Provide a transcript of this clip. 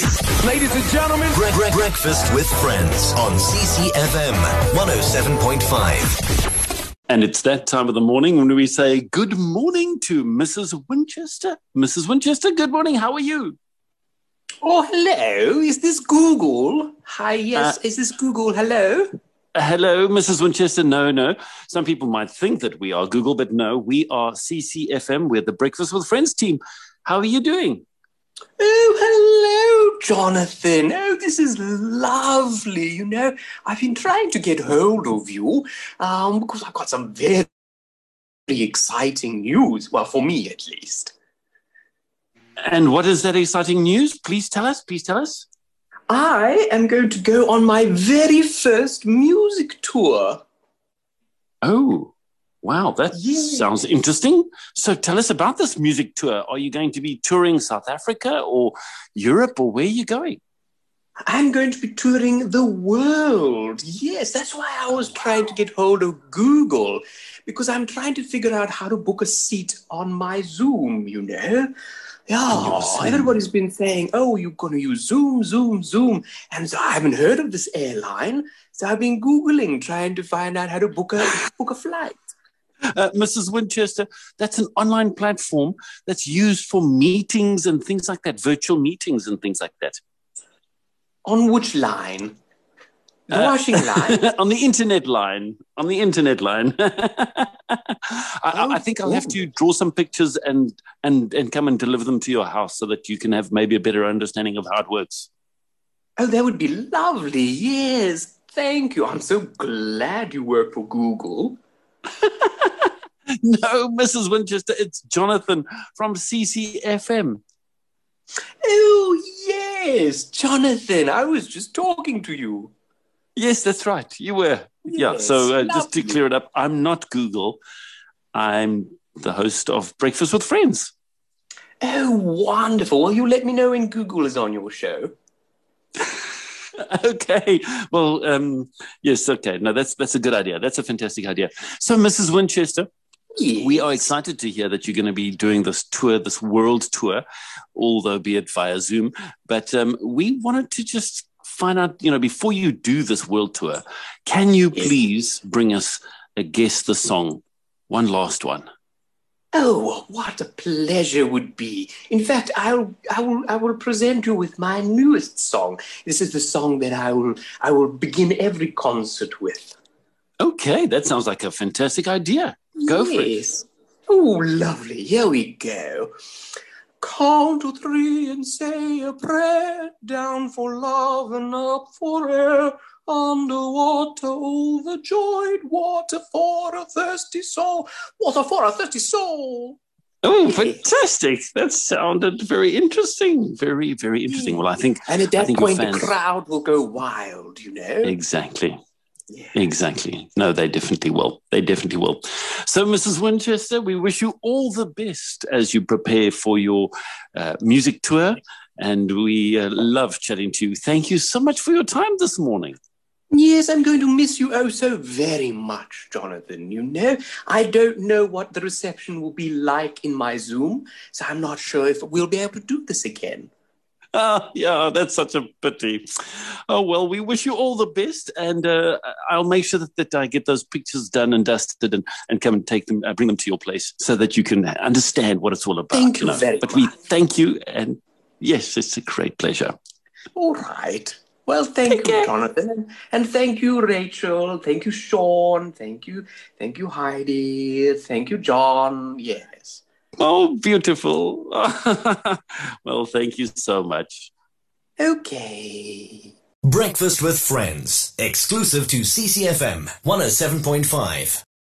Ladies and gentlemen, Bre- Bre- breakfast with friends on CCFM 107.5. And it's that time of the morning when we say good morning to Mrs. Winchester. Mrs. Winchester, good morning. How are you? Oh, hello. Is this Google? Hi, yes. Uh, is this Google? Hello? Hello, Mrs. Winchester. No, no. Some people might think that we are Google, but no, we are CCFM. We're the Breakfast with Friends team. How are you doing? Oh, hello, Jonathan. Oh, this is lovely. You know, I've been trying to get hold of you um, because I've got some very exciting news. Well, for me at least. And what is that exciting news? Please tell us. Please tell us. I am going to go on my very first music tour. Oh, wow. That sounds interesting. So tell us about this music tour. Are you going to be touring South Africa or Europe or where are you going? I'm going to be touring the world. Yes, that's why I was trying to get hold of Google because I'm trying to figure out how to book a seat on my Zoom, you know? Yeah, everybody's been saying, oh, you're going to use Zoom, Zoom, Zoom. And so I haven't heard of this airline. So I've been Googling, trying to find out how to book a, book a flight. Uh, Mrs. Winchester, that's an online platform that's used for meetings and things like that, virtual meetings and things like that. On which line? The Uh, washing line? on the internet line. On the internet line. I, I- I think I'll have to draw some pictures and, and, and come and deliver them to your house so that you can have maybe a better understanding of how it works. Oh, that would be lovely. Yes. Thank you. I'm so glad you work for Google. No, Mrs. Winchester, it's Jonathan from CCFM. Oh, yes. Jonathan, I was just talking to you. Yes, that's right. You were. yeah. So uh, just to clear it up, I'm not Google. I'm the host of Breakfast with Friends. Oh, wonderful. Well, you let me know when Google is on your show. okay. Well, um, yes. Okay. No, that's that's a good idea. That's a fantastic idea. So, Mrs. Winchester, Yes. we are excited to hear that you're going to be doing this tour, this world tour, although be it via Zoom. But um, we wanted to just find out, you know, before you do this world tour, can you Yes. please bring us a guess the song, one last one? Oh, what a pleasure would be. In fact, I'll, I will, I will present you with my newest song. This is the song that I will, I will begin every concert with. Okay, that sounds like a fantastic idea. Go for it. Oh, lovely. Here we go. Count to three and say a prayer. Down for love and up for air. Underwater, overjoyed. Water for a thirsty soul. Water for a thirsty soul. Oh, Yes. fantastic! That sounded very interesting. Very, very interesting. Well, I think And at that point, the crowd will go wild, you know? exactly, Exactly. No, they definitely will. They definitely will. So, Mrs. Winchester, we wish you all the best as you prepare for your uh, music tour, and we uh, love chatting to you. Thank you so much for your time this morning. Yes, I'm going to miss you oh so very much, Jonathan. You know, I don't know what the reception will be like in my Zoom, so I'm not sure if we'll be able to do this again. Ah, yeah, that's such a pity. Oh well, we wish you all the best, and uh, I'll make sure that, that I get those pictures done and dusted, and, and come and take them, uh, bring them to your place, so that you can understand what it's all about. Thank you very But we thank you, and yes, it's a great pleasure. All right. Well, thank Take you, care. Jonathan, and thank you, Rachel. Thank you, Sean. Thank you, thank you, Heidi. Thank you, John. Yes. Oh, beautiful. well, thank you so much. Okay. Breakfast with friends. Exclusive to CCFM 107.5.